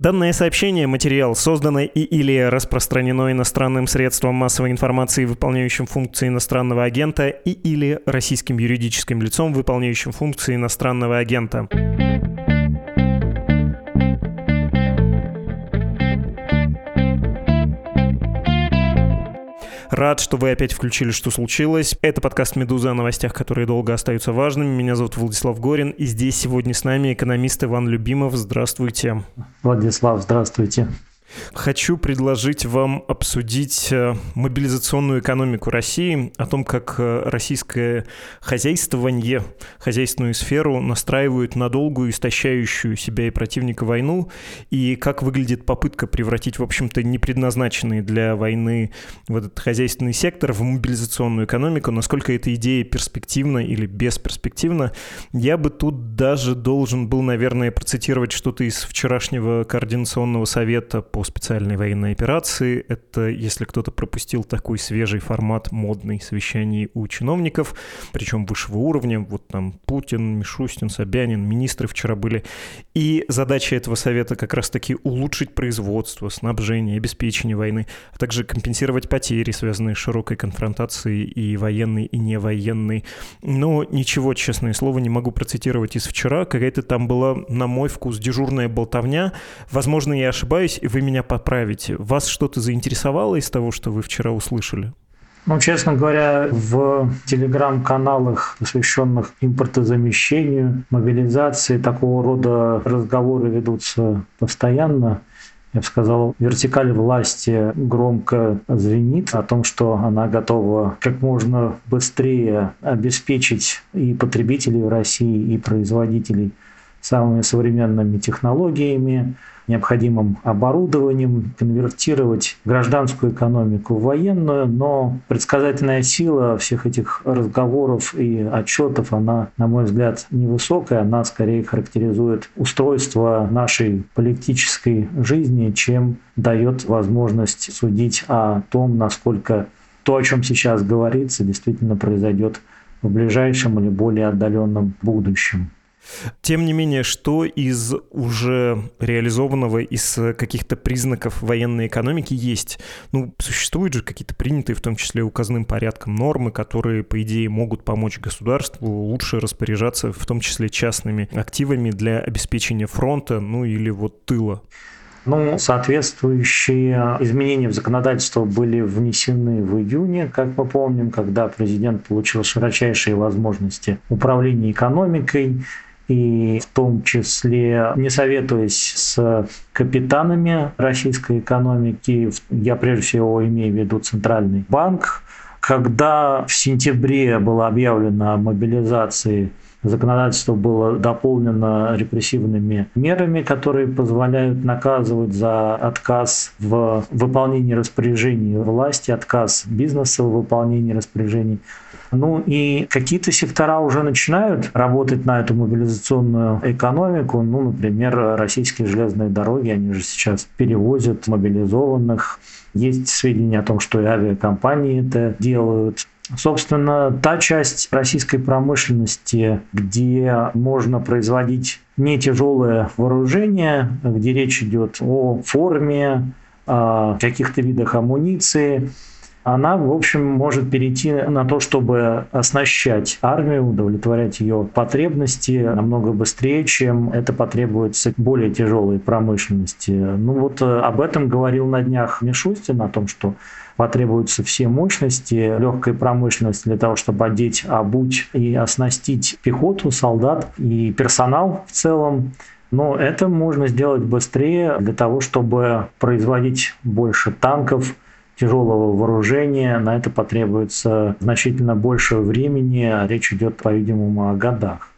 Данное сообщение, материал, созданное и или распространено иностранным средством массовой информации, выполняющим функции иностранного агента, и или российским юридическим лицом, выполняющим функции иностранного агента. Рад, что вы опять включили «Что случилось?». Это подкаст «Медуза» о новостях, которые долго остаются важными. Меня зовут Владислав Горин, и здесь сегодня с нами экономист Иван Любимов. Здравствуйте. Владислав, здравствуйте. Хочу предложить вам обсудить э, мобилизационную экономику России, о том, как э, российское хозяйствование, хозяйственную сферу настраивают на долгую, истощающую себя и противника войну, и как выглядит попытка превратить, в общем-то, непредназначенный для войны в этот хозяйственный сектор в мобилизационную экономику, насколько эта идея перспективна или бесперспективна. Я бы тут даже должен был, наверное, процитировать что-то из вчерашнего координационного совета по по специальной военной операции. Это если кто-то пропустил такой свежий формат модный совещаний у чиновников, причем высшего уровня, вот там Путин, Мишустин, Собянин, министры вчера были. И задача этого совета как раз-таки улучшить производство, снабжение, обеспечение войны, а также компенсировать потери, связанные с широкой конфронтацией и военной, и невоенной. Но ничего, честное слово, не могу процитировать из вчера. Какая-то там была, на мой вкус, дежурная болтовня. Возможно, я ошибаюсь, и вы меня поправите. Вас что-то заинтересовало из того, что вы вчера услышали? Ну, честно говоря, в телеграм-каналах, посвященных импортозамещению, мобилизации, такого рода разговоры ведутся постоянно. Я бы сказал, вертикаль власти громко звенит о том, что она готова как можно быстрее обеспечить и потребителей в России, и производителей самыми современными технологиями, необходимым оборудованием, конвертировать гражданскую экономику в военную, но предсказательная сила всех этих разговоров и отчетов, она, на мой взгляд, невысокая, она скорее характеризует устройство нашей политической жизни, чем дает возможность судить о том, насколько то, о чем сейчас говорится, действительно произойдет в ближайшем или более отдаленном будущем. Тем не менее, что из уже реализованного, из каких-то признаков военной экономики есть? Ну, существуют же какие-то принятые, в том числе указным порядком, нормы, которые, по идее, могут помочь государству лучше распоряжаться, в том числе частными активами для обеспечения фронта, ну или вот тыла. Ну, соответствующие изменения в законодательство были внесены в июне, как мы помним, когда президент получил широчайшие возможности управления экономикой, и в том числе не советуясь с капитанами российской экономики, я прежде всего имею в виду Центральный банк, когда в сентябре было объявлено о мобилизации законодательство было дополнено репрессивными мерами, которые позволяют наказывать за отказ в выполнении распоряжений власти, отказ бизнеса в выполнении распоряжений. Ну и какие-то сектора уже начинают работать на эту мобилизационную экономику. Ну, например, российские железные дороги, они же сейчас перевозят мобилизованных. Есть сведения о том, что и авиакомпании это делают. Собственно, та часть российской промышленности, где можно производить не тяжелое вооружение, где речь идет о форме, о каких-то видах амуниции, она, в общем, может перейти на то, чтобы оснащать армию, удовлетворять ее потребности намного быстрее, чем это потребуется более тяжелой промышленности. Ну вот э, об этом говорил на днях Мишустин, о том, что потребуются все мощности легкой промышленности для того, чтобы одеть, обуть и оснастить пехоту, солдат и персонал в целом. Но это можно сделать быстрее для того, чтобы производить больше танков, тяжелого вооружения. На это потребуется значительно больше времени. Речь идет, по-видимому, о годах.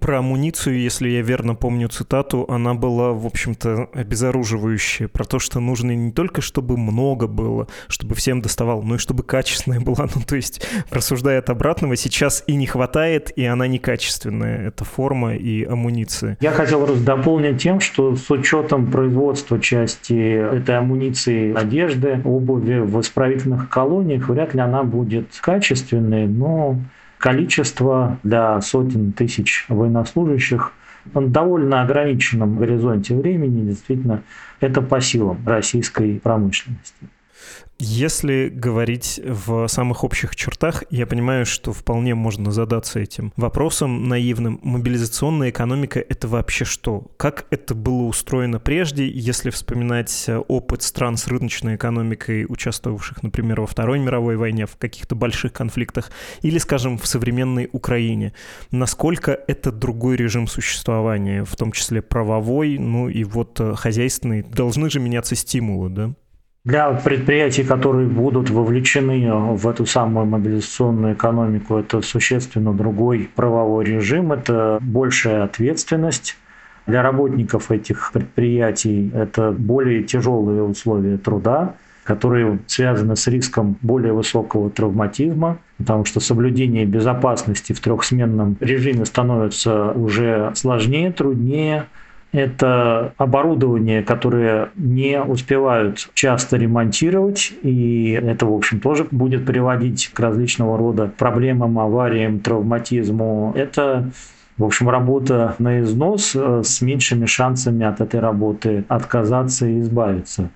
Про амуницию, если я верно помню цитату, она была, в общем-то, обезоруживающая. Про то, что нужно не только, чтобы много было, чтобы всем доставал, но и чтобы качественная была. Ну, то есть, рассуждая от обратного, сейчас и не хватает, и она некачественная. Это форма и амуниция. Я хотел дополнить тем, что с учетом производства части этой амуниции, одежды, обуви в исправительных колониях, вряд ли она будет качественной, но количество для сотен тысяч военнослужащих в довольно ограниченном горизонте времени действительно это по силам российской промышленности. Если говорить в самых общих чертах, я понимаю, что вполне можно задаться этим вопросом наивным. Мобилизационная экономика — это вообще что? Как это было устроено прежде, если вспоминать опыт стран с рыночной экономикой, участвовавших, например, во Второй мировой войне, в каких-то больших конфликтах, или, скажем, в современной Украине? Насколько это другой режим существования, в том числе правовой, ну и вот э, хозяйственный? Должны же меняться стимулы, да? Для предприятий, которые будут вовлечены в эту самую мобилизационную экономику, это существенно другой правовой режим, это большая ответственность. Для работников этих предприятий это более тяжелые условия труда, которые связаны с риском более высокого травматизма, потому что соблюдение безопасности в трехсменном режиме становится уже сложнее, труднее, это оборудование, которое не успевают часто ремонтировать, и это, в общем, тоже будет приводить к различного рода проблемам, авариям, травматизму. Это в общем, работа на износ э, с меньшими шансами от этой работы отказаться и избавиться.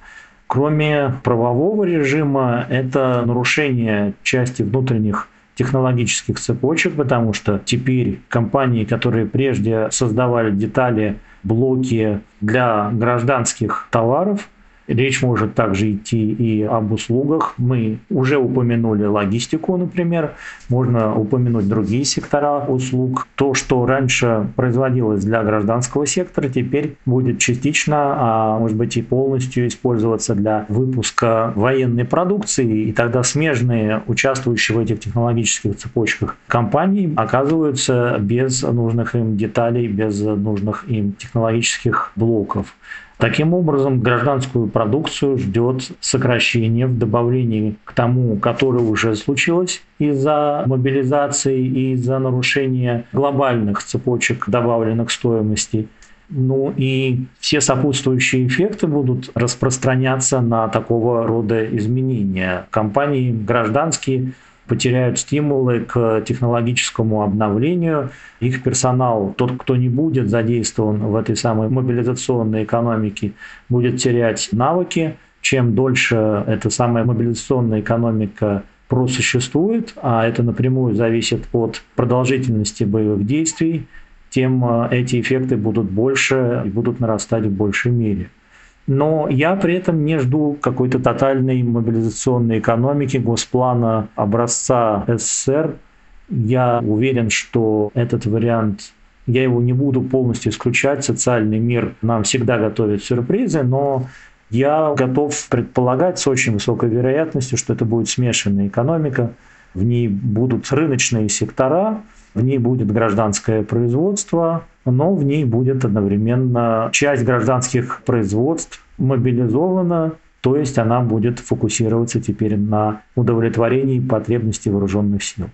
Кроме правового режима, это нарушение части внутренних технологических цепочек, потому что теперь компании, которые прежде создавали детали блоки для гражданских товаров. Речь может также идти и об услугах. Мы уже упомянули логистику, например. Можно упомянуть другие сектора услуг. То, что раньше производилось для гражданского сектора, теперь будет частично, а может быть и полностью использоваться для выпуска военной продукции. И тогда смежные, участвующие в этих технологических цепочках компании, оказываются без нужных им деталей, без нужных им технологических блоков. Таким образом, гражданскую продукцию ждет сокращение в добавлении к тому, которое уже случилось из-за мобилизации и из-за нарушения глобальных цепочек добавленных стоимостей. Ну и все сопутствующие эффекты будут распространяться на такого рода изменения. Компании гражданские потеряют стимулы к технологическому обновлению. Их персонал, тот, кто не будет задействован в этой самой мобилизационной экономике, будет терять навыки. Чем дольше эта самая мобилизационная экономика просуществует, а это напрямую зависит от продолжительности боевых действий, тем э, эти эффекты будут больше и будут нарастать в большей мере. Но я при этом не жду какой-то тотальной мобилизационной экономики, госплана образца СССР. Я уверен, что этот вариант я его не буду полностью исключать. Социальный мир нам всегда готовит сюрпризы, но я готов предполагать с очень высокой вероятностью, что это будет смешанная экономика. В ней будут рыночные сектора, в ней будет гражданское производство, но в ней будет одновременно часть гражданских производств мобилизована, то есть она будет фокусироваться теперь на удовлетворении потребностей вооруженных сил.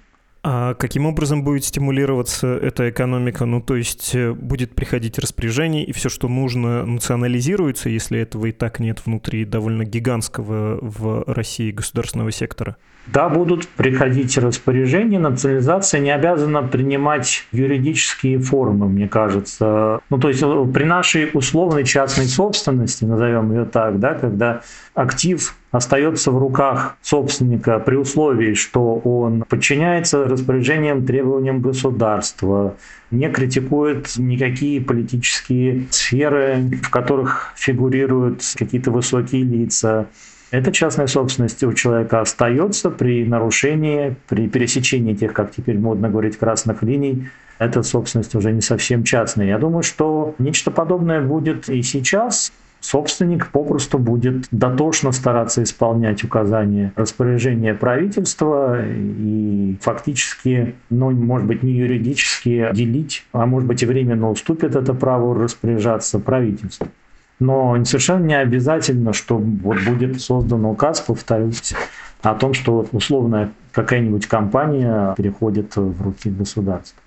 А каким образом будет стимулироваться эта экономика? Ну, то есть э, будет приходить распоряжение, и все, что нужно, национализируется, если этого и так нет внутри довольно гигантского в России государственного сектора? Да, будут приходить распоряжения. Национализация не обязана принимать юридические формы, мне кажется. Ну, то есть э, при нашей условной частной собственности, назовем ее так, да, когда актив остается в руках собственника при условии, что он подчиняется распоряжениям, требованиям государства, не критикует никакие политические сферы, в которых фигурируют какие-то высокие лица, эта частная собственность у человека остается при нарушении, при пересечении тех, как теперь модно говорить, красных линий. Эта собственность уже не совсем частная. Я думаю, что нечто подобное будет и сейчас. Собственник попросту будет дотошно стараться исполнять указания распоряжения правительства и фактически, ну, может быть, не юридически делить, а может быть и временно уступит это право распоряжаться правительству. Но совершенно не обязательно, что вот будет создан указ, повторюсь, о том, что условная какая-нибудь компания переходит в руки государства.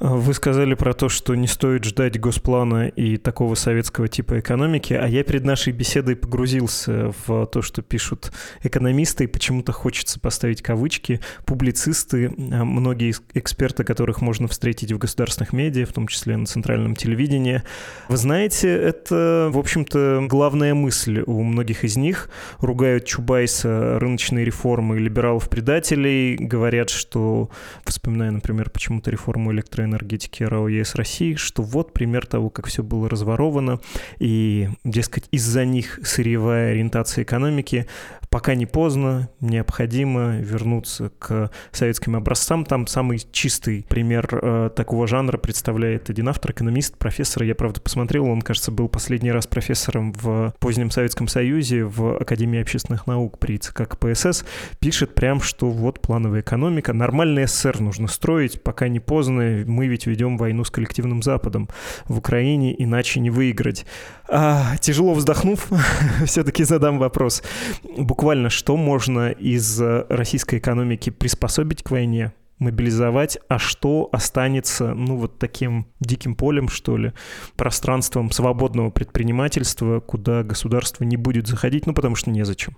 Вы сказали про то, что не стоит ждать госплана и такого советского типа экономики, а я перед нашей беседой погрузился в то, что пишут экономисты, и почему-то хочется поставить кавычки, публицисты, а многие эксперты, которых можно встретить в государственных медиа, в том числе на центральном телевидении. Вы знаете, это, в общем-то, главная мысль у многих из них. Ругают Чубайса, рыночные реформы, либералов-предателей, говорят, что, вспоминая, например, почему-то реформу электроэнергии, энергетики РАО ЕС России, что вот пример того, как все было разворовано, и, дескать, из-за них сырьевая ориентация экономики пока не поздно, необходимо вернуться к советским образцам. Там самый чистый пример э, такого жанра представляет один автор, экономист, профессор. Я, правда, посмотрел, он, кажется, был последний раз профессором в позднем Советском Союзе в Академии общественных наук при ЦК КПСС. Пишет прям, что вот плановая экономика, нормальный СССР нужно строить, пока не поздно. Мы ведь ведем войну с коллективным Западом в Украине, иначе не выиграть. А, тяжело вздохнув, все-таки задам вопрос. Буквально, что можно из э, российской экономики приспособить к войне, мобилизовать, а что останется, ну, вот таким диким полем, что ли, пространством свободного предпринимательства, куда государство не будет заходить, ну, потому что незачем.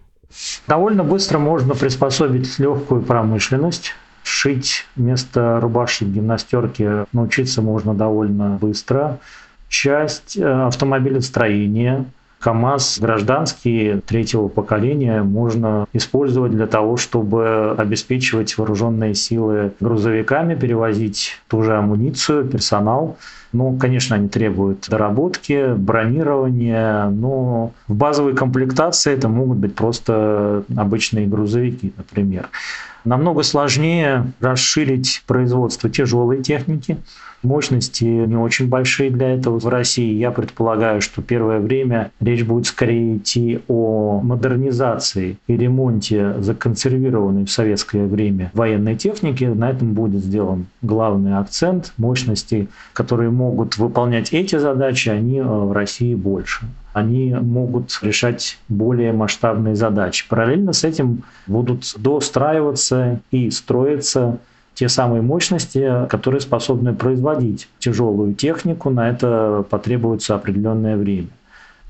Довольно быстро можно приспособить легкую промышленность, шить вместо рубашек гимнастерки научиться можно довольно быстро часть э, автомобилестроения, КАМАЗ гражданские третьего поколения можно использовать для того, чтобы обеспечивать вооруженные силы грузовиками, перевозить ту же амуницию, персонал. Ну, конечно, они требуют доработки, бронирования, но в базовой комплектации это могут быть просто обычные грузовики, например. Намного сложнее расширить производство тяжелой техники, Мощности не очень большие для этого в России. Я предполагаю, что первое время речь будет скорее идти о модернизации и ремонте законсервированной в советское время военной техники. На этом будет сделан главный акцент. Мощности, которые могут выполнять эти задачи, они э, в России больше они могут решать более масштабные задачи. Параллельно с этим будут достраиваться и строиться те самые мощности, которые способны производить тяжелую технику. На это потребуется определенное время.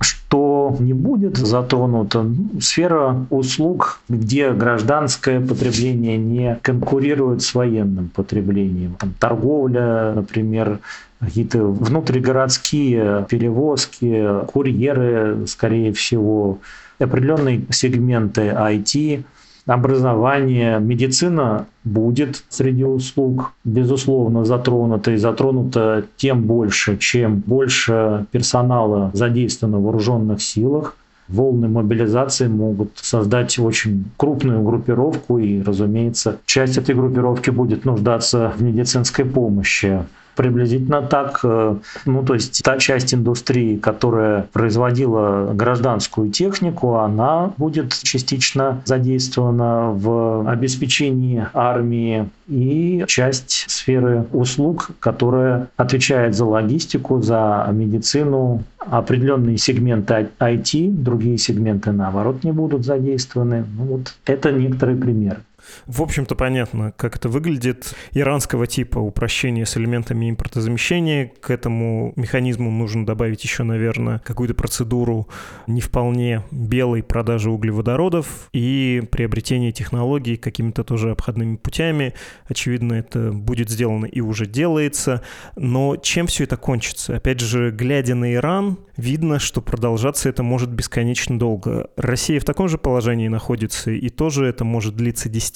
Что не будет затронуто, сфера услуг, где гражданское потребление не конкурирует с военным потреблением. Там, торговля, например, какие-то внутригородские перевозки, курьеры, скорее всего, определенные сегменты IT – образование, медицина будет среди услуг, безусловно, затронута и затронута тем больше, чем больше персонала задействовано в вооруженных силах. Волны мобилизации могут создать очень крупную группировку, и, разумеется, часть этой группировки будет нуждаться в медицинской помощи. Приблизительно так. Э, ну, то есть та часть индустрии, которая производила гражданскую технику, она будет частично задействована в обеспечении армии и часть сферы услуг, которая отвечает за логистику, за медицину, определенные сегменты IT, другие сегменты, наоборот, не будут задействованы. Ну, вот это некоторые примеры. В общем-то, понятно, как это выглядит. Иранского типа упрощение с элементами импортозамещения. К этому механизму нужно добавить еще, наверное, какую-то процедуру не вполне белой продажи углеводородов и приобретение технологий какими-то тоже обходными путями. Очевидно, это будет сделано и уже делается. Но чем все это кончится? Опять же, глядя на Иран, видно, что продолжаться это может бесконечно долго. Россия в таком же положении находится, и тоже это может длиться десятилетиями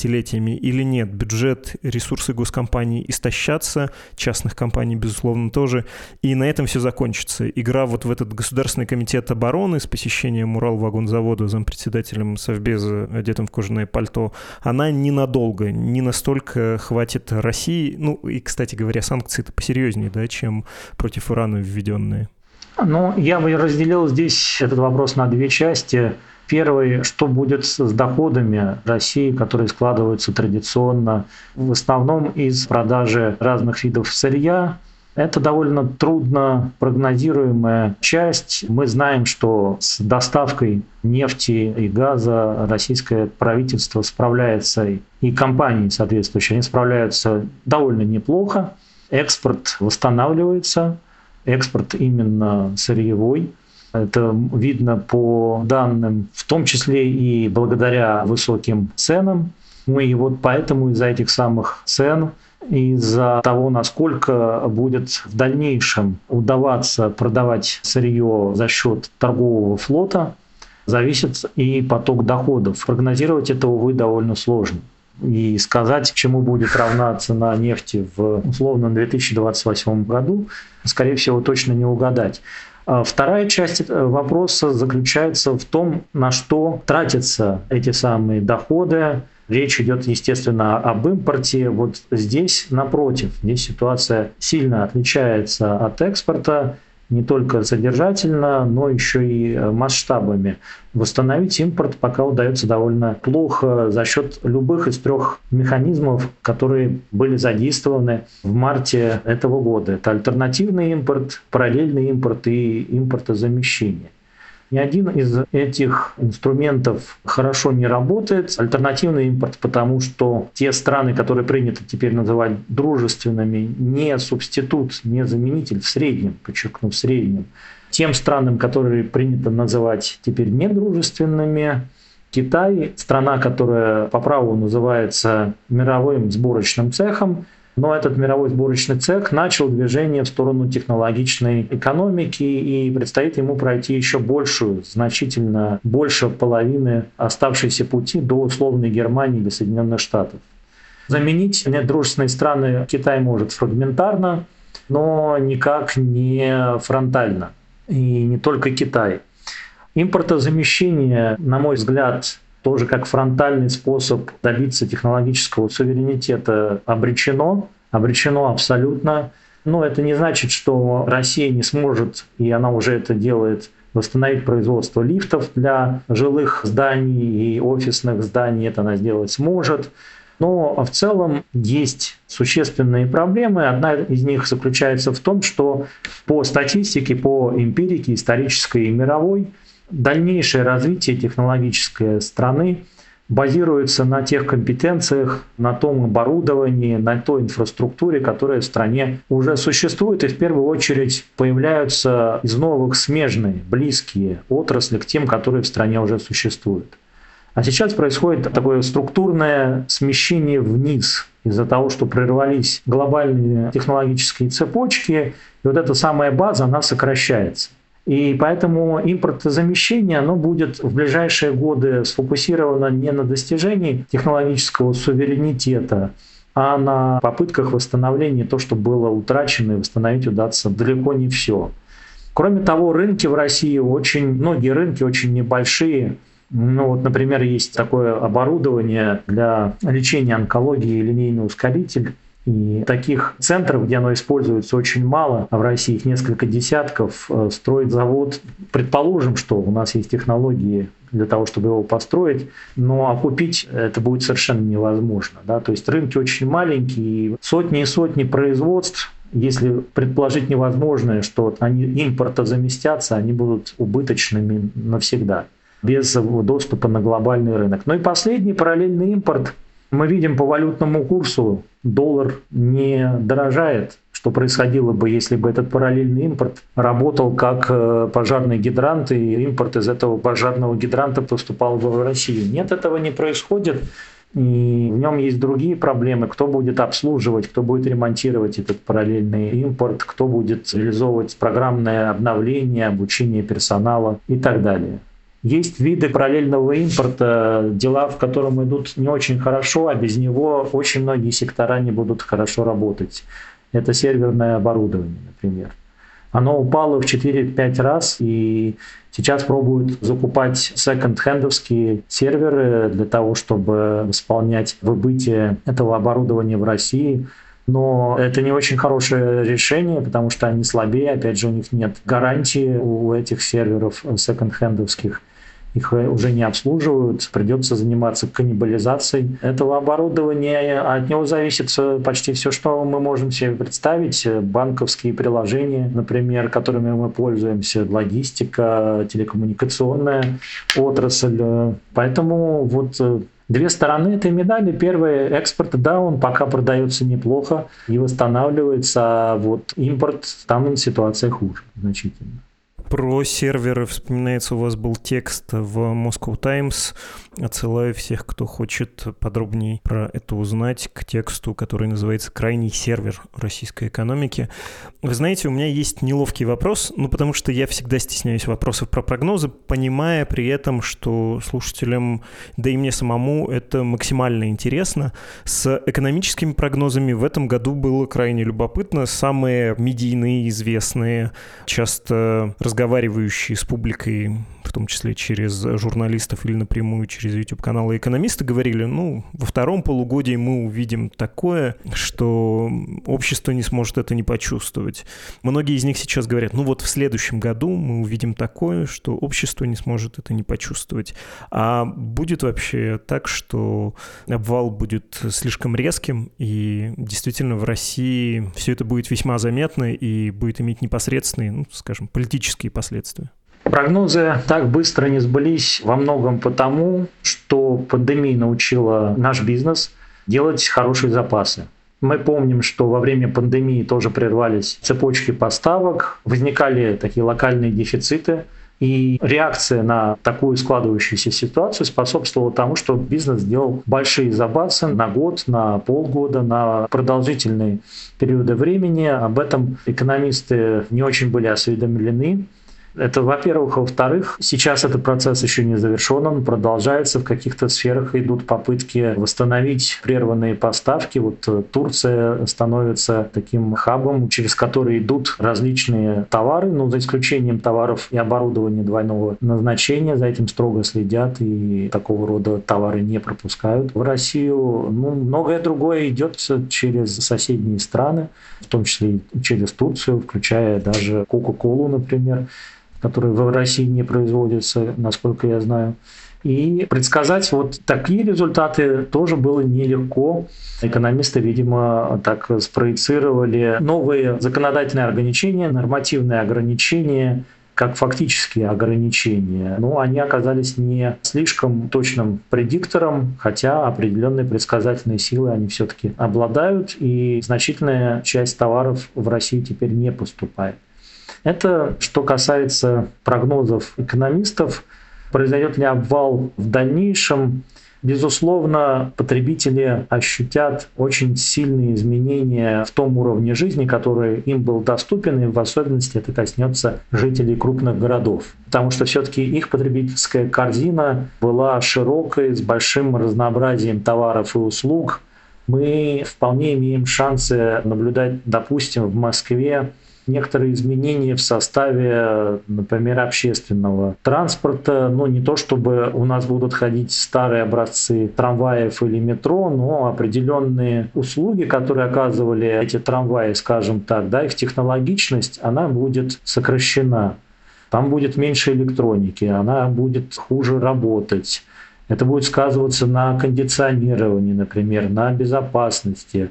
или нет. Бюджет, ресурсы госкомпаний истощатся, частных компаний, безусловно, тоже. И на этом все закончится. Игра вот в этот Государственный комитет обороны с посещением Уралвагонзавода зампредседателем Совбеза, одетым в кожаное пальто, она ненадолго, не настолько хватит России. Ну и, кстати говоря, санкции-то посерьезнее, да, чем против Ирана введенные. Ну, я бы разделил здесь этот вопрос на две части. Первый, что будет с доходами России, которые складываются традиционно в основном из продажи разных видов сырья, это довольно трудно прогнозируемая часть. Мы знаем, что с доставкой нефти и газа российское правительство справляется, и компании соответствующие, они справляются довольно неплохо. экспорт восстанавливается, экспорт именно сырьевой. Это видно по данным, в том числе и благодаря высоким ценам. Ну и вот поэтому из-за этих самых цен из-за того, насколько будет в дальнейшем удаваться продавать сырье за счет торгового флота, зависит и поток доходов. Прогнозировать это, увы, довольно сложно. И сказать, чему будет равна цена нефти в условном 2028 году, скорее всего, точно не угадать. А вторая часть э, вопроса заключается в том, на что тратятся эти самые доходы, Речь идет, естественно, об импорте. Вот здесь, напротив, здесь ситуация сильно отличается от экспорта не только содержательно, но еще и масштабами. Восстановить импорт пока удается довольно плохо за счет любых из трех механизмов, которые были задействованы в марте этого года. Это альтернативный импорт, параллельный импорт и импортозамещение. Ни один из этих инструментов хорошо не работает. Альтернативный импорт, потому что те страны, которые принято теперь называть дружественными, не субститут, не заменитель в среднем, подчеркну, в среднем, тем странам, которые принято называть теперь недружественными, Китай, страна, которая по праву называется мировым сборочным цехом, но этот мировой сборочный цех начал движение в сторону технологичной экономики и предстоит ему пройти еще большую, значительно больше половины оставшейся пути до условной Германии или Соединенных Штатов. Заменить недружественные страны Китай может фрагментарно, но никак не фронтально. И не только Китай. Импортозамещение, на мой взгляд, тоже как фронтальный способ добиться технологического суверенитета обречено, обречено абсолютно. Но это не значит, что Россия не сможет, и она уже это делает, восстановить производство лифтов для жилых зданий и офисных зданий. Это она сделать сможет. Но в целом есть существенные проблемы. Одна из них заключается в том, что по статистике, по эмпирике исторической и мировой, дальнейшее развитие технологической страны базируется на тех компетенциях, на том оборудовании, на той инфраструктуре, которая в стране уже существует, и в первую очередь появляются из новых смежные, близкие отрасли к тем, которые в стране уже существуют. А сейчас происходит такое структурное смещение вниз из-за того, что прервались глобальные технологические цепочки, и вот эта самая база, она сокращается. И поэтому импортозамещение оно будет в ближайшие годы сфокусировано не на достижении технологического суверенитета, а на попытках восстановления то, что было утрачено, и восстановить удастся далеко не все. Кроме того, рынки в России очень, многие рынки очень небольшие. Ну вот, например, есть такое оборудование для лечения онкологии, линейный ускоритель, и таких центров, где оно используется, очень мало, а в России их несколько десятков. Э, строить завод, предположим, что у нас есть технологии для того, чтобы его построить, но окупить это будет совершенно невозможно. Да? То есть рынки очень маленькие, сотни и сотни производств, если предположить невозможное, что они импорта заместятся, они будут убыточными навсегда, без доступа на глобальный рынок. Ну и последний параллельный импорт – мы видим по валютному курсу, доллар не дорожает, что происходило бы, если бы этот параллельный импорт работал как э, пожарный гидрант, и импорт из этого пожарного гидранта поступал бы в Россию. Нет, этого не происходит. И в нем есть другие проблемы. Кто будет обслуживать, кто будет ремонтировать этот параллельный импорт, кто будет реализовывать программное обновление, обучение персонала и так далее. Есть виды параллельного импорта, дела в котором идут не очень хорошо, а без него очень многие сектора не будут хорошо работать. Это серверное оборудование, например. Оно упало в 4-5 раз, и сейчас пробуют закупать секонд-хендовские серверы для того, чтобы восполнять выбытие этого оборудования в России. Но это не очень хорошее решение, потому что они слабее, опять же, у них нет гарантии у этих серверов секонд-хендовских их уже не обслуживают, придется заниматься каннибализацией этого оборудования. От него зависит почти все, что мы можем себе представить. Банковские приложения, например, которыми мы пользуемся, логистика, телекоммуникационная отрасль. Поэтому вот Две стороны этой медали. Первый экспорт, да, он пока продается неплохо и восстанавливается, а вот импорт, там ситуация хуже значительно. Про серверы вспоминается, у вас был текст в Moscow Times. Отсылаю всех, кто хочет подробнее про это узнать, к тексту, который называется «Крайний сервер российской экономики». Вы знаете, у меня есть неловкий вопрос, ну потому что я всегда стесняюсь вопросов про прогнозы, понимая при этом, что слушателям, да и мне самому, это максимально интересно. С экономическими прогнозами в этом году было крайне любопытно. Самые медийные, известные, часто разговаривающие с публикой, в том числе через журналистов или напрямую через YouTube-каналы экономисты, говорили, ну, во втором полугодии мы увидим такое, что общество не сможет это не почувствовать. Многие из них сейчас говорят, ну вот в следующем году мы увидим такое, что общество не сможет это не почувствовать. А будет вообще так, что обвал будет слишком резким, и действительно в России все это будет весьма заметно и будет иметь непосредственные, ну, скажем, политические последствия? Прогнозы так быстро не сбылись во многом потому, что пандемия научила наш бизнес делать хорошие запасы. Мы помним, что во время пандемии тоже прервались цепочки поставок, возникали такие локальные дефициты, и реакция на такую складывающуюся ситуацию способствовала тому, что бизнес сделал большие запасы на год, на полгода, на продолжительные периоды времени. Об этом экономисты не очень были осведомлены. Это, во-первых. Во-вторых, сейчас этот процесс еще не завершен, он продолжается. В каких-то сферах идут попытки восстановить прерванные поставки. Вот э, Турция становится таким хабом, через который идут различные товары, ну, за исключением товаров и оборудования двойного назначения. За этим строго следят и такого рода товары не пропускают в Россию. Ну, многое другое идет через соседние страны, в том числе и через Турцию, включая даже Кока-Колу, например которые в России не производятся, насколько я знаю. И предсказать вот такие результаты тоже было нелегко. Экономисты, видимо, так спроецировали новые законодательные ограничения, нормативные ограничения, как фактические ограничения. Но они оказались не слишком точным предиктором, хотя определенные предсказательные силы они все-таки обладают, и значительная часть товаров в России теперь не поступает. Это что касается прогнозов экономистов. Произойдет ли обвал в дальнейшем? Безусловно, потребители ощутят очень сильные изменения в том уровне жизни, который им был доступен, и в особенности это коснется жителей крупных городов. Потому что все-таки их потребительская корзина была широкой, с большим разнообразием товаров и услуг. Мы вполне имеем шансы наблюдать, допустим, в Москве некоторые изменения в составе, например, общественного транспорта. Ну, не то чтобы у нас будут ходить старые образцы трамваев или метро, но определенные услуги, которые оказывали эти трамваи, скажем так, да, их технологичность, она будет сокращена. Там будет меньше электроники, она будет хуже работать. Это будет сказываться на кондиционировании, например, на безопасности.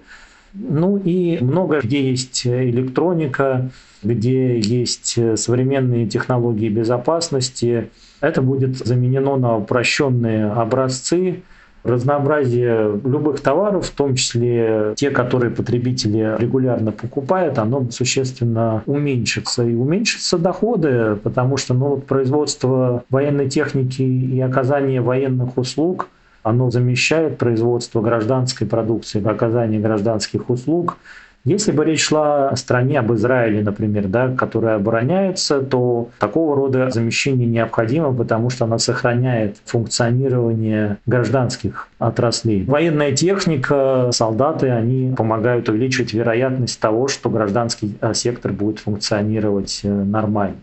Ну и много где есть электроника, где есть современные технологии безопасности. Это будет заменено на упрощенные образцы, разнообразие любых товаров, в том числе те, которые потребители регулярно покупают, оно существенно уменьшится. И уменьшатся доходы, потому что ну, производство военной техники и оказание военных услуг – оно замещает производство гражданской продукции, оказание гражданских услуг. Если бы речь шла о стране, об Израиле, например, да, которая обороняется, то такого рода замещение необходимо, потому что она сохраняет функционирование гражданских отраслей. Военная техника, солдаты, они помогают увеличивать вероятность того, что гражданский э, сектор будет функционировать э, нормально.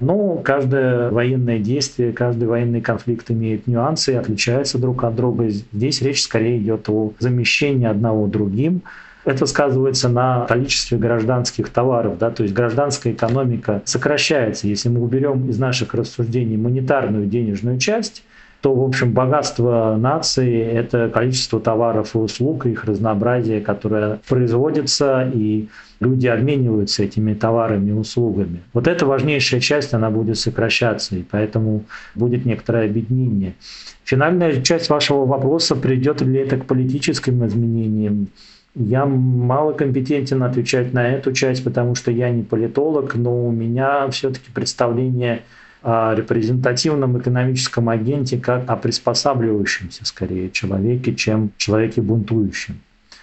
Но каждое военное действие, каждый военный конфликт имеет нюансы и отличается друг от друга. Здесь речь скорее идет о замещении одного другим. Это сказывается на количестве гражданских товаров, да, то есть гражданская экономика сокращается. Если мы уберем из наших рассуждений монетарную денежную часть, то, в общем, богатство нации – это количество товаров и услуг, их разнообразие, которое производится, и люди обмениваются этими товарами и услугами. Вот эта важнейшая часть, она будет сокращаться, и поэтому будет некоторое объединение. Финальная часть вашего вопроса, придет ли это к политическим изменениям, я мало компетентен отвечать на эту часть, потому что я не политолог, но у меня все-таки представление репрезентативном экономическом агенте как о приспосабливающемся скорее человеке, чем человеке бунтующем.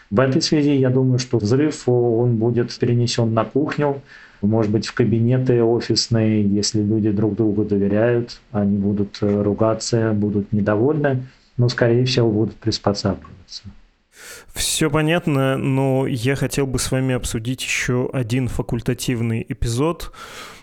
В этой связи я думаю, что взрыв он будет перенесен на кухню, может быть, в кабинеты офисные, если люди друг другу доверяют, они будут ругаться, будут недовольны, но, скорее всего, будут приспосабливаться. Все понятно, но я хотел бы с вами обсудить еще один факультативный эпизод.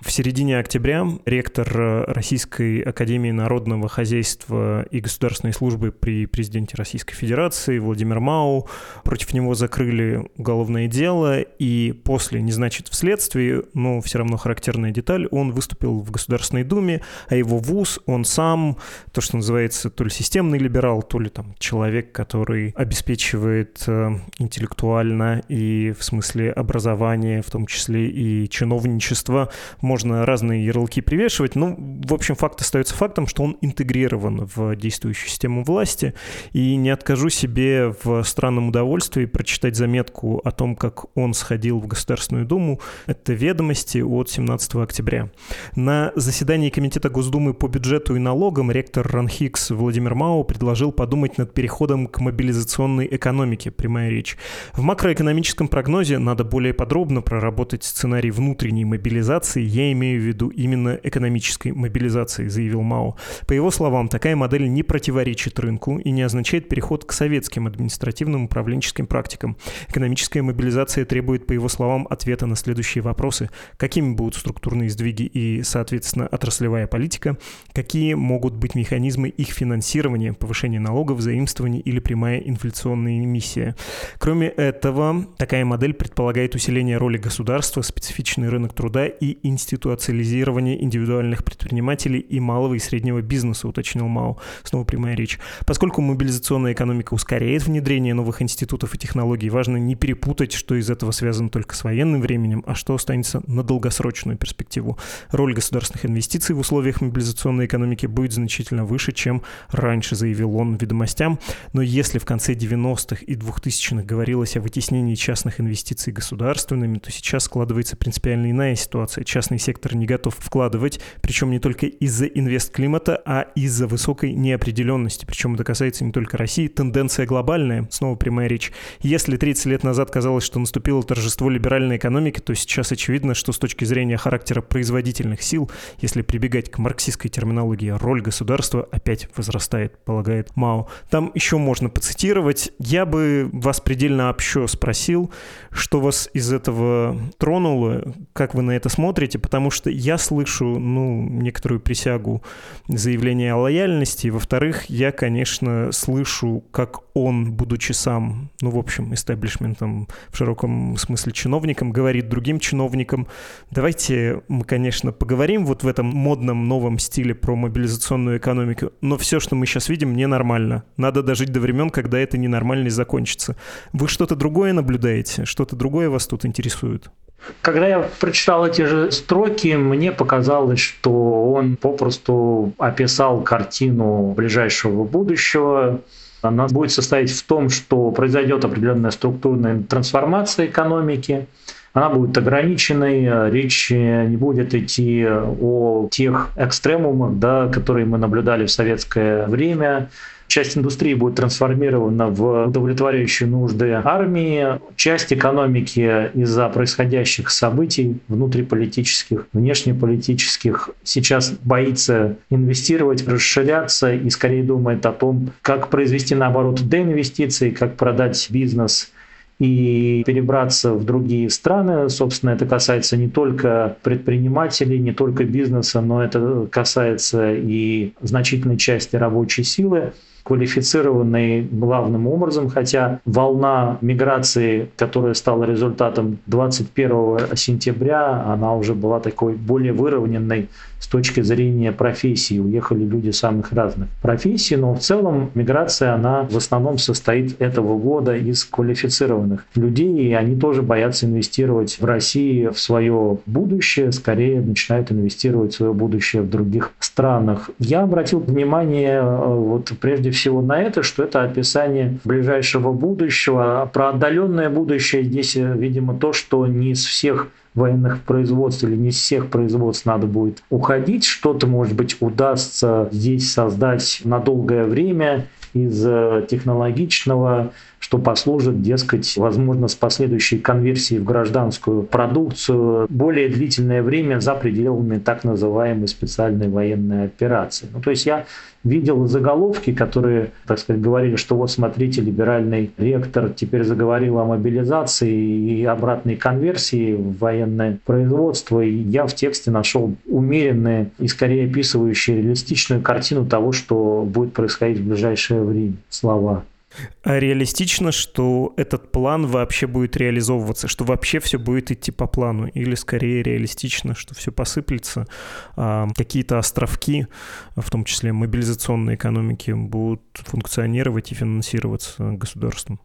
В середине октября ректор Российской Академии Народного Хозяйства и Государственной службы при президенте Российской Федерации Владимир Мау, против него закрыли уголовное дело, и после, не значит вследствие, но все равно характерная деталь, он выступил в Государственной Думе, а его вуз, он сам, то, что называется, то ли системный либерал, то ли там человек, который обеспечивает э, интеллектуально и в смысле образования, в том числе и чиновничество, можно разные ярлыки привешивать, но, в общем, факт остается фактом, что он интегрирован в действующую систему власти, и не откажу себе в странном удовольствии прочитать заметку о том, как он сходил в Государственную Думу. Это ведомости от 17 октября. На заседании Комитета Госдумы по бюджету и налогам ректор РАНХИКС Владимир Мау предложил подумать над переходом к мобилизационной экономике, прямая речь. В макроэкономическом прогнозе надо более подробно проработать сценарий внутренней мобилизации, я имею в виду именно экономической мобилизации, заявил Мао. По его словам, такая модель не противоречит рынку и не означает переход к советским административным управленческим практикам. Экономическая мобилизация требует, по его словам, ответа на следующие вопросы. Какими будут структурные сдвиги и, соответственно, отраслевая политика? Какие могут быть механизмы их финансирования, повышение налогов, заимствований или прямая инфляционная эмиссия? Кроме этого, такая модель предполагает усиление роли государства, специфичный рынок труда и институт институциализирования индивидуальных предпринимателей и малого и среднего бизнеса, уточнил Мао. Снова прямая речь. Поскольку мобилизационная экономика ускоряет внедрение новых институтов и технологий, важно не перепутать, что из этого связано только с военным временем, а что останется на долгосрочную перспективу. Роль государственных инвестиций в условиях мобилизационной экономики будет значительно выше, чем раньше, заявил он ведомостям. Но если в конце 90-х и 2000-х говорилось о вытеснении частных инвестиций государственными, то сейчас складывается принципиально иная ситуация. Частный сектор не готов вкладывать, причем не только из-за инвест-климата, а из-за высокой неопределенности. Причем это касается не только России. Тенденция глобальная, снова прямая речь. Если 30 лет назад казалось, что наступило торжество либеральной экономики, то сейчас очевидно, что с точки зрения характера производительных сил, если прибегать к марксистской терминологии, роль государства опять возрастает, полагает Мао. Там еще можно поцитировать. Я бы вас предельно общо спросил, что вас из этого тронуло, как вы на это смотрите, потому что я слышу, ну, некоторую присягу заявления о лояльности, во-вторых, я, конечно, слышу, как он, будучи сам, ну, в общем, истеблишментом в широком смысле чиновником, говорит другим чиновникам, давайте мы, конечно, поговорим вот в этом модном новом стиле про мобилизационную экономику, но все, что мы сейчас видим, ненормально. Надо дожить до времен, когда это ненормальность закончится. Вы что-то другое наблюдаете? Что-то другое вас тут интересует? Когда я прочитал эти же строки, мне показалось, что он попросту описал картину ближайшего будущего. Она будет состоять в том, что произойдет определенная структурная трансформация экономики, она будет ограниченной, речь не будет идти о тех экстремумах, да, которые мы наблюдали в советское время, часть индустрии будет трансформирована в удовлетворяющие нужды армии, часть экономики из-за происходящих событий внутриполитических, внешнеполитических сейчас боится инвестировать, расширяться и скорее думает о том, как произвести наоборот деинвестиции, как продать бизнес и перебраться в другие страны. Собственно, это касается не только предпринимателей, не только бизнеса, но это касается и значительной части рабочей силы. Квалифицированный главным образом, хотя волна миграции, которая стала результатом 21 сентября, она уже была такой более выровненной с точки зрения профессии. Уехали люди самых разных профессий, но в целом миграция, она в основном состоит этого года из квалифицированных людей, и они тоже боятся инвестировать в России в свое будущее, скорее начинают инвестировать в свое будущее в других странах. Я обратил внимание э, вот прежде всего на это, что это описание ближайшего будущего. Про отдаленное будущее здесь, э, видимо, то, что не из всех военных производств или не из всех производств надо будет уходить. Что-то, может быть, удастся здесь создать на долгое время из э, технологичного, что послужит, дескать, возможно, с последующей конверсией в гражданскую продукцию более длительное время за пределами так называемой специальной военной операции. Ну, то есть я видел заголовки, которые, так сказать, говорили, что вот смотрите, либеральный ректор теперь заговорил о мобилизации и обратной конверсии в военное производство. И я в тексте нашел умеренные и скорее описывающие реалистичную картину того, что будет происходить в ближайшее время. Слова. А реалистично, что этот план вообще будет реализовываться, что вообще все будет идти по плану, или скорее реалистично, что все посыплется, а какие-то островки, в том числе мобилизационной экономики, будут функционировать и финансироваться государством?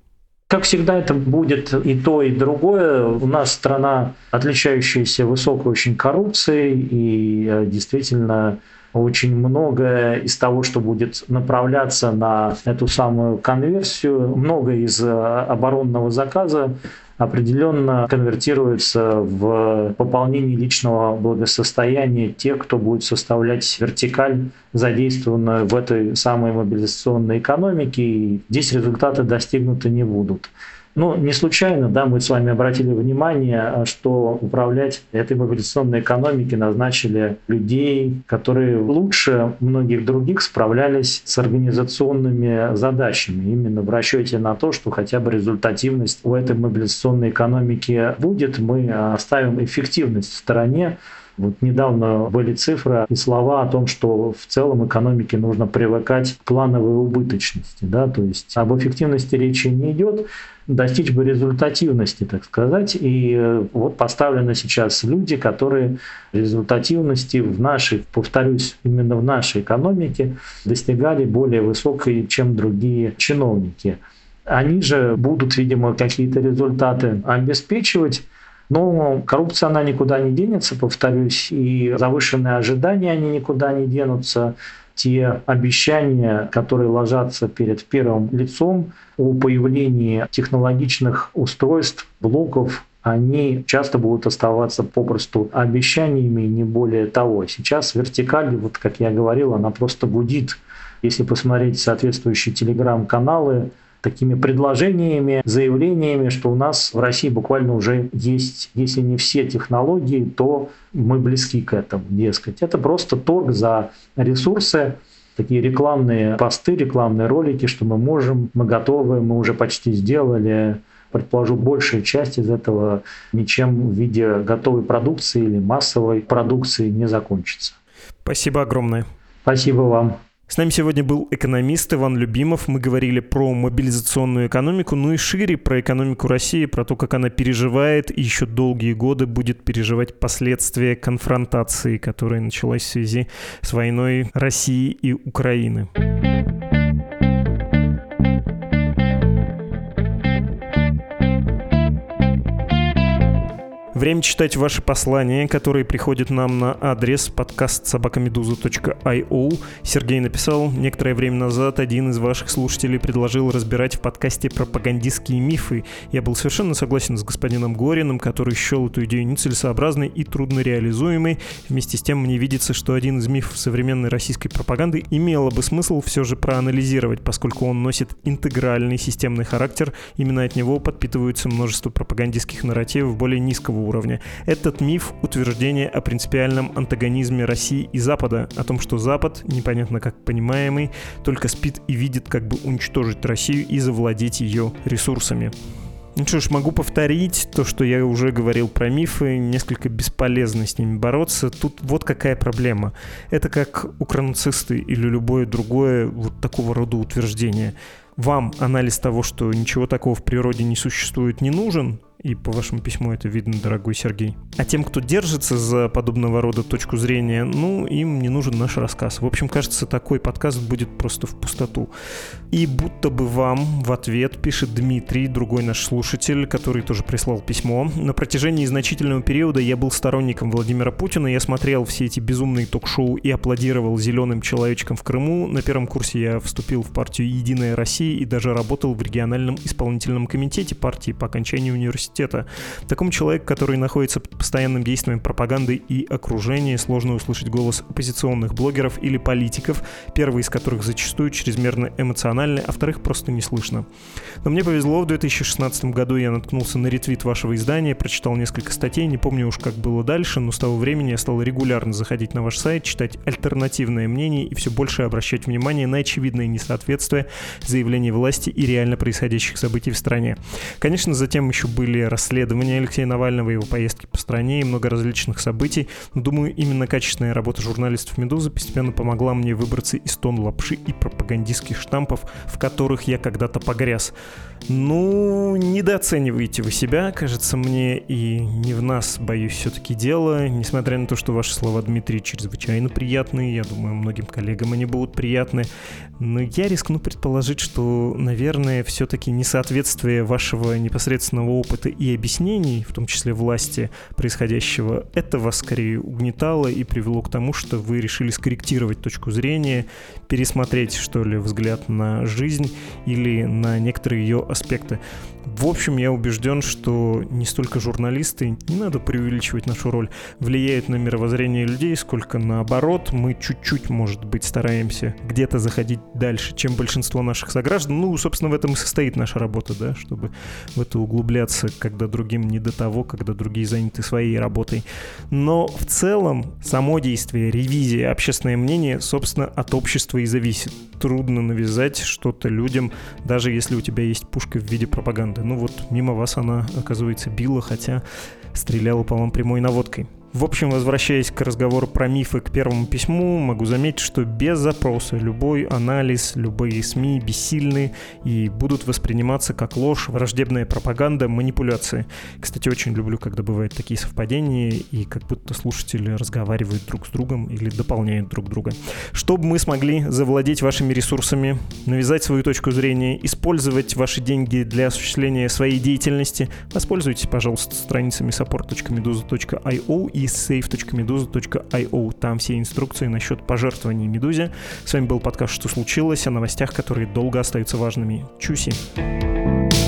Как всегда, это будет и то, и другое. У нас страна, отличающаяся высокой очень коррупцией, и э, действительно очень многое из того, что будет направляться на эту самую конверсию, многое из э, оборонного заказа определенно конвертируется в пополнение личного благосостояния тех, кто будет составлять вертикаль, задействованную в этой самой мобилизационной экономике, и здесь результаты достигнуты не будут. Ну, не случайно, да, мы с вами обратили внимание, а, что управлять этой мобилизационной экономикой назначили людей, которые лучше многих других справлялись с организационными задачами, именно в расчете на то, что хотя бы результативность у этой мобилизационной экономики будет, мы оставим эффективность в стороне, вот недавно были цифры и слова о том, что в целом экономике нужно привыкать к плановой убыточности. Да? То есть об эффективности речи не идет, достичь бы результативности, так сказать. И э, вот поставлены сейчас люди, которые результативности в нашей, повторюсь, именно в нашей экономике достигали более высокой, чем другие чиновники. Они же будут, видимо, какие-то результаты обеспечивать, но коррупция, она никуда не денется, повторюсь, и завышенные ожидания, они никуда не денутся. Те обещания, которые ложатся перед первым лицом о появлении технологичных устройств, блоков, они часто будут оставаться попросту обещаниями, не более того. Сейчас вертикаль, вот как я говорил, она просто гудит. Если посмотреть соответствующие телеграм-каналы, такими предложениями, заявлениями, что у нас в России буквально уже есть, если не все технологии, то мы близки к этому, дескать. Это просто торг за ресурсы, такие рекламные посты, рекламные ролики, что мы можем, мы готовы, мы уже почти сделали. Предположу, большая часть из этого ничем в виде готовой продукции или массовой продукции не закончится. Спасибо огромное. Спасибо вам. С нами сегодня был экономист Иван Любимов. Мы говорили про мобилизационную экономику, ну и шире про экономику России, про то, как она переживает и еще долгие годы будет переживать последствия конфронтации, которая началась в связи с войной России и Украины. Время читать ваши послания, которые приходят нам на адрес подкаст собакамедуза.io. Сергей написал, некоторое время назад один из ваших слушателей предложил разбирать в подкасте пропагандистские мифы. Я был совершенно согласен с господином Гориным, который счел эту идею нецелесообразной и трудно реализуемой. Вместе с тем мне видится, что один из мифов современной российской пропаганды имело бы смысл все же проанализировать, поскольку он носит интегральный системный характер. Именно от него подпитываются множество пропагандистских нарративов более низкого уровня. Этот миф — утверждение о принципиальном антагонизме России и Запада, о том, что Запад, непонятно как понимаемый, только спит и видит, как бы уничтожить Россию и завладеть ее ресурсами. Ну что ж, могу повторить то, что я уже говорил про мифы, несколько бесполезно с ними бороться. Тут вот какая проблема. Это как укронацисты или любое другое вот такого рода утверждение. Вам анализ того, что ничего такого в природе не существует, не нужен, и по вашему письму это видно, дорогой Сергей. А тем, кто держится за подобного рода точку зрения, ну, им не нужен наш рассказ. В общем, кажется, такой подкаст будет просто в пустоту. И будто бы вам в ответ пишет Дмитрий, другой наш слушатель, который тоже прислал письмо. На протяжении значительного периода я был сторонником Владимира Путина, я смотрел все эти безумные ток-шоу и аплодировал зеленым человечкам в Крыму. На первом курсе я вступил в партию «Единая Россия» и даже работал в региональном исполнительном комитете партии по окончании университета университета. Такому человеку, который находится под постоянным действием пропаганды и окружения, сложно услышать голос оппозиционных блогеров или политиков, первый из которых зачастую чрезмерно эмоциональный, а вторых просто не слышно. Но мне повезло, в 2016 году я наткнулся на ретвит вашего издания, прочитал несколько статей, не помню уж как было дальше, но с того времени я стал регулярно заходить на ваш сайт, читать альтернативное мнение и все больше обращать внимание на очевидное несоответствие заявлений власти и реально происходящих событий в стране. Конечно, затем еще были были расследования Алексея Навального, его поездки по стране и много различных событий. Но думаю, именно качественная работа журналистов «Медузы» постепенно помогла мне выбраться из тон лапши и пропагандистских штампов, в которых я когда-то погряз. Ну, недооцениваете вы себя, кажется мне, и не в нас, боюсь, все-таки дело. Несмотря на то, что ваши слова, Дмитрий, чрезвычайно приятные, я думаю, многим коллегам они будут приятны, но я рискну предположить, что, наверное, все-таки несоответствие вашего непосредственного опыта и объяснений, в том числе власти происходящего, это вас скорее угнетало и привело к тому, что вы решили скорректировать точку зрения, пересмотреть, что ли, взгляд на жизнь или на некоторые ее аспекты. В общем, я убежден, что не столько журналисты, не надо преувеличивать нашу роль, влияют на мировоззрение людей, сколько наоборот, мы чуть-чуть, может быть, стараемся где-то заходить дальше, чем большинство наших сограждан. Ну, собственно, в этом и состоит наша работа, да, чтобы в это углубляться, когда другим не до того, когда другие заняты своей работой. Но в целом само действие, ревизия, общественное мнение, собственно, от общества и зависит. Трудно навязать что-то людям, даже если у тебя есть пушка в виде пропаганды. Ну вот, мимо вас она, оказывается, била, хотя стреляла по вам прямой наводкой. В общем, возвращаясь к разговору про мифы к первому письму, могу заметить, что без запроса любой анализ, любые СМИ бессильны и будут восприниматься как ложь, враждебная пропаганда, манипуляции. Кстати, очень люблю, когда бывают такие совпадения и как будто слушатели разговаривают друг с другом или дополняют друг друга. Чтобы мы смогли завладеть вашими ресурсами, навязать свою точку зрения, использовать ваши деньги для осуществления своей деятельности, воспользуйтесь, пожалуйста, страницами support.meduza.io и save.meduza.io. Там все инструкции насчет пожертвований Медузе. С вами был подкаст «Что случилось?» о новостях, которые долго остаются важными. Чуси! thank you